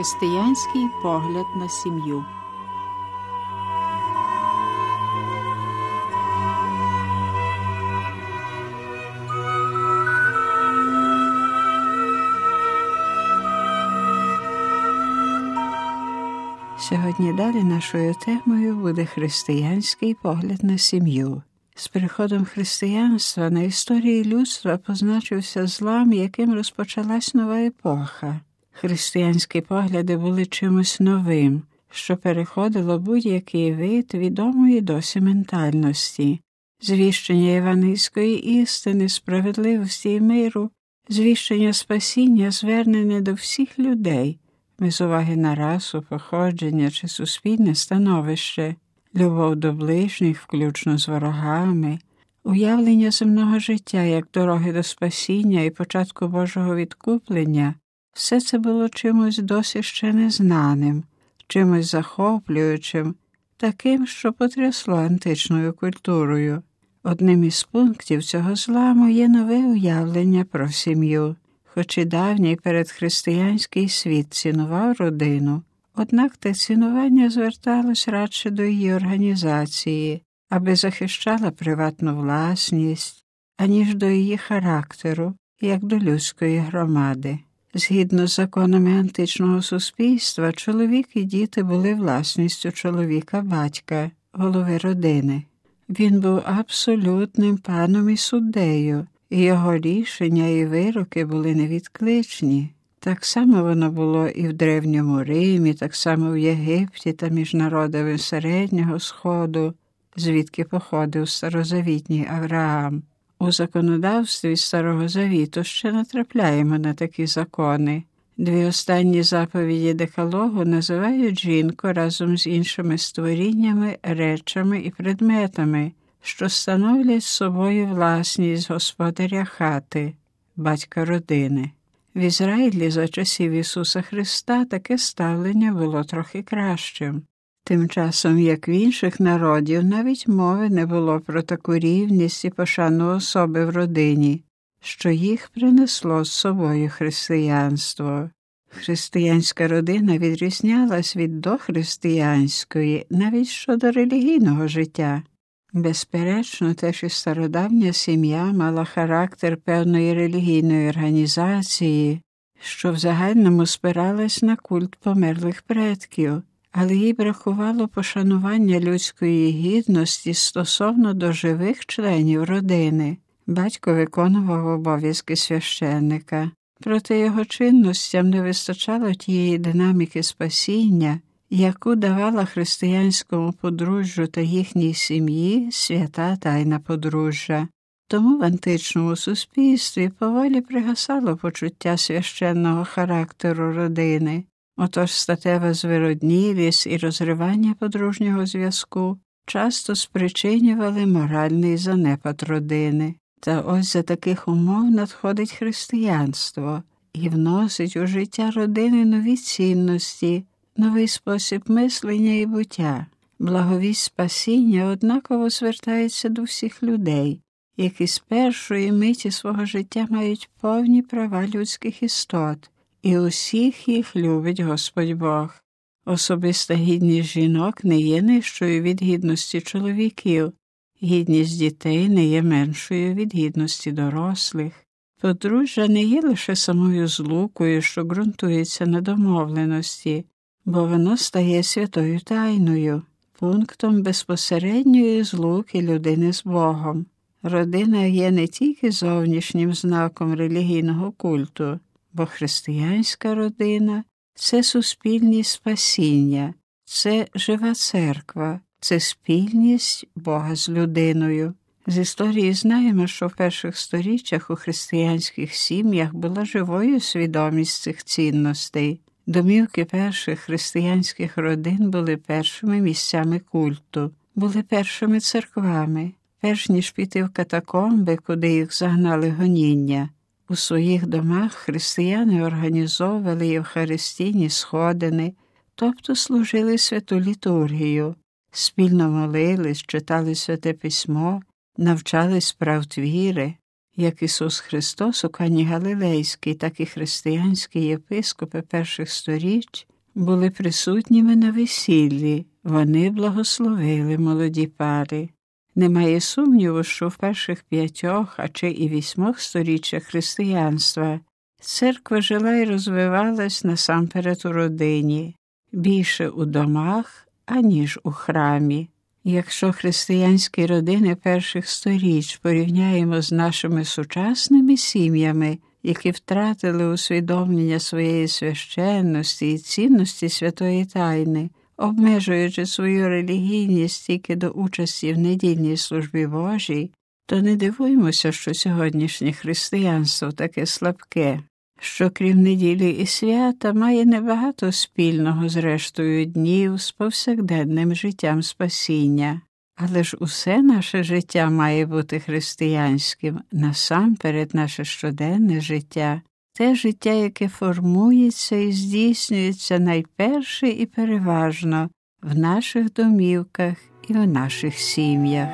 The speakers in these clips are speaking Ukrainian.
Християнський погляд на сім'ю. Сьогодні далі нашою темою буде християнський погляд на сім'ю. З приходом християнства на історії людства позначився злам, яким розпочалась нова епоха. Християнські погляди були чимось новим, що переходило будь-який вид відомої досі ментальності, звіщення євангельської істини, справедливості і миру, звіщення спасіння, звернене до всіх людей, без уваги на расу, походження чи суспільне становище, любов до ближніх, включно з ворогами, уявлення земного життя як дороги до спасіння і початку Божого відкуплення. Все це було чимось досі ще незнаним, чимось захоплюючим, таким, що потрясло античною культурою. Одним із пунктів цього зламу є нове уявлення про сім'ю, хоч і давній передхристиянський світ цінував родину, однак те цінування зверталось радше до її організації, аби захищала приватну власність, аніж до її характеру, як до людської громади. Згідно з законами античного суспільства, чоловік і діти були власністю чоловіка батька, голови родини. Він був абсолютним паном і суддею, і його рішення і вироки були невідкличні. Так само воно було і в Древньому Римі, так само в Єгипті та між народами Середнього Сходу, звідки походив старозавітній Авраам. У законодавстві Старого Завіту ще натрапляємо на такі закони. Дві останні заповіді Декалогу називають жінку разом з іншими створіннями, речами і предметами, що становлять собою власність господаря хати, батька родини. В Ізраїлі за часів Ісуса Христа таке ставлення було трохи кращим. Тим часом, як в інших народів, навіть мови не було про таку рівність і пошану особи в родині, що їх принесло з собою християнство. Християнська родина відрізнялась від дохристиянської навіть щодо релігійного життя. Безперечно, теж і стародавня сім'я мала характер певної релігійної організації, що в загальному спиралась на культ померлих предків але їй бракувало пошанування людської гідності стосовно до живих членів родини. Батько виконував обов'язки священника, проте його чинностям не вистачало тієї динаміки спасіння, яку давала християнському подружжю та їхній сім'ї свята тайна подружжя. Тому в античному суспільстві поволі пригасало почуття священного характеру родини. Отож статева звироднілість і розривання подружнього зв'язку часто спричинювали моральний занепад родини. Та ось за таких умов надходить християнство і вносить у життя родини нові цінності, новий спосіб мислення і буття. Благовість спасіння однаково звертається до всіх людей, які з першої миті свого життя мають повні права людських істот і усіх їх любить Господь Бог. Особиста гідність жінок не є нижчою від гідності чоловіків, гідність дітей не є меншою від гідності дорослих. Подружжя не є лише самою злукою, що ґрунтується на домовленості, бо воно стає святою тайною, пунктом безпосередньої злуки людини з Богом. Родина є не тільки зовнішнім знаком релігійного культу, бо християнська родина це суспільність спасіння, це жива церква, це спільність Бога з людиною. З історії знаємо, що в перших сторіччях у християнських сім'ях була живою свідомість цих цінностей. Домівки перших християнських родин були першими місцями культу, були першими церквами, перш ніж піти в катакомби, куди їх загнали гоніння. У своїх домах християни організовували євхаристійні сходини, тобто служили святу літургію, спільно молились, читали святе письмо, навчались прав твіри. як Ісус Христос у Кані Галилейській, так і християнські єпископи перших сторіч були присутніми на весіллі, вони благословили молоді пари. Немає сумніву, що в перших п'ятьох, а чи і вісьмох сторіччях християнства церква жила і розвивалась насамперед у родині, більше у домах, аніж у храмі. Якщо християнські родини перших сторіч порівняємо з нашими сучасними сім'ями, які втратили усвідомлення своєї священності і цінності святої тайни, обмежуючи свою релігійність тільки до участі в недільній службі Божій, то не дивуємося, що сьогоднішнє християнство таке слабке, що крім неділі і свята має небагато спільного з рештою днів з повсякденним життям спасіння. Але ж усе наше життя має бути християнським, насамперед наше щоденне життя, те життя, яке формується і здійснюється найперше і переважно в наших домівках і в наших сім'ях.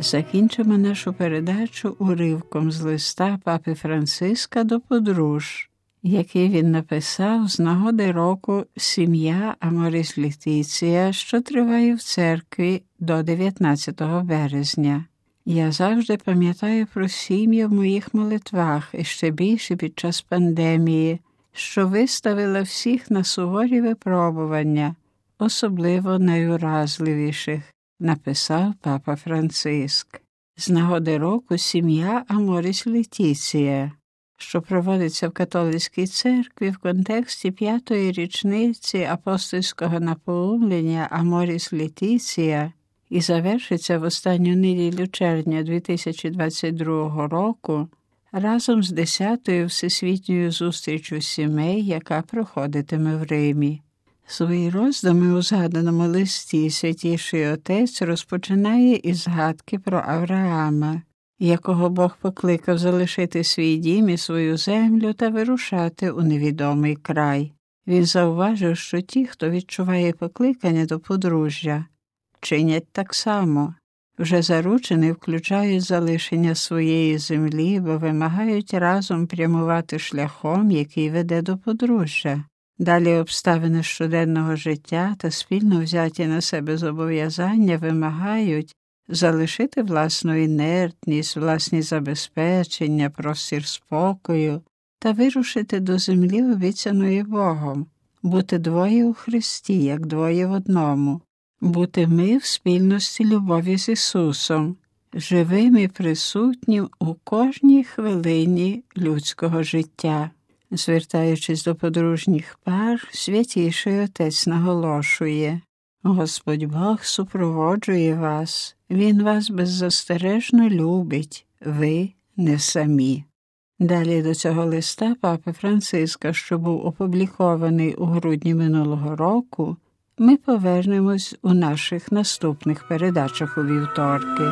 Закінчимо нашу передачу уривком з листа папи Франциска до подруж, який він написав з нагоди року Сім'я Аморіс Літиція, що триває в церкві до 19 березня. Я завжди пам'ятаю про сім'ю в моїх молитвах і ще більше під час пандемії, що виставила всіх на суворі випробування, особливо найуразливіших написав папа Франциск. З нагоди року сім'я Аморіс Летіція, що проводиться в католицькій церкві в контексті п'ятої річниці апостольського наповнення Аморіс Летіція і завершиться в останню неділю червня 2022 року разом з 10-ю всесвітньою зустрічю сімей, яка проходитиме в Римі. Свої роздуми у згаданому листі святіший отець розпочинає із згадки про Авраама, якого Бог покликав залишити свій дім і свою землю та вирушати у невідомий край. Він зауважив, що ті, хто відчуває покликання до подружжя, чинять так само. Вже заручені включають залишення своєї землі, бо вимагають разом прямувати шляхом, який веде до подружжя. Далі обставини щоденного життя та спільно взяті на себе зобов'язання вимагають залишити власну інертність, власні забезпечення, простір спокою та вирушити до землі, обіцяної Богом, бути двоє у Христі, як двоє в одному, бути ми в спільності любові з Ісусом, живим і присутнім у кожній хвилині людського життя. Звертаючись до подружніх пар, святіший отець наголошує Господь Бог супроводжує вас, Він вас беззастережно любить, ви не самі. Далі до цього листа папи Франциска, що був опублікований у грудні минулого року, ми повернемось у наших наступних передачах у вівторки.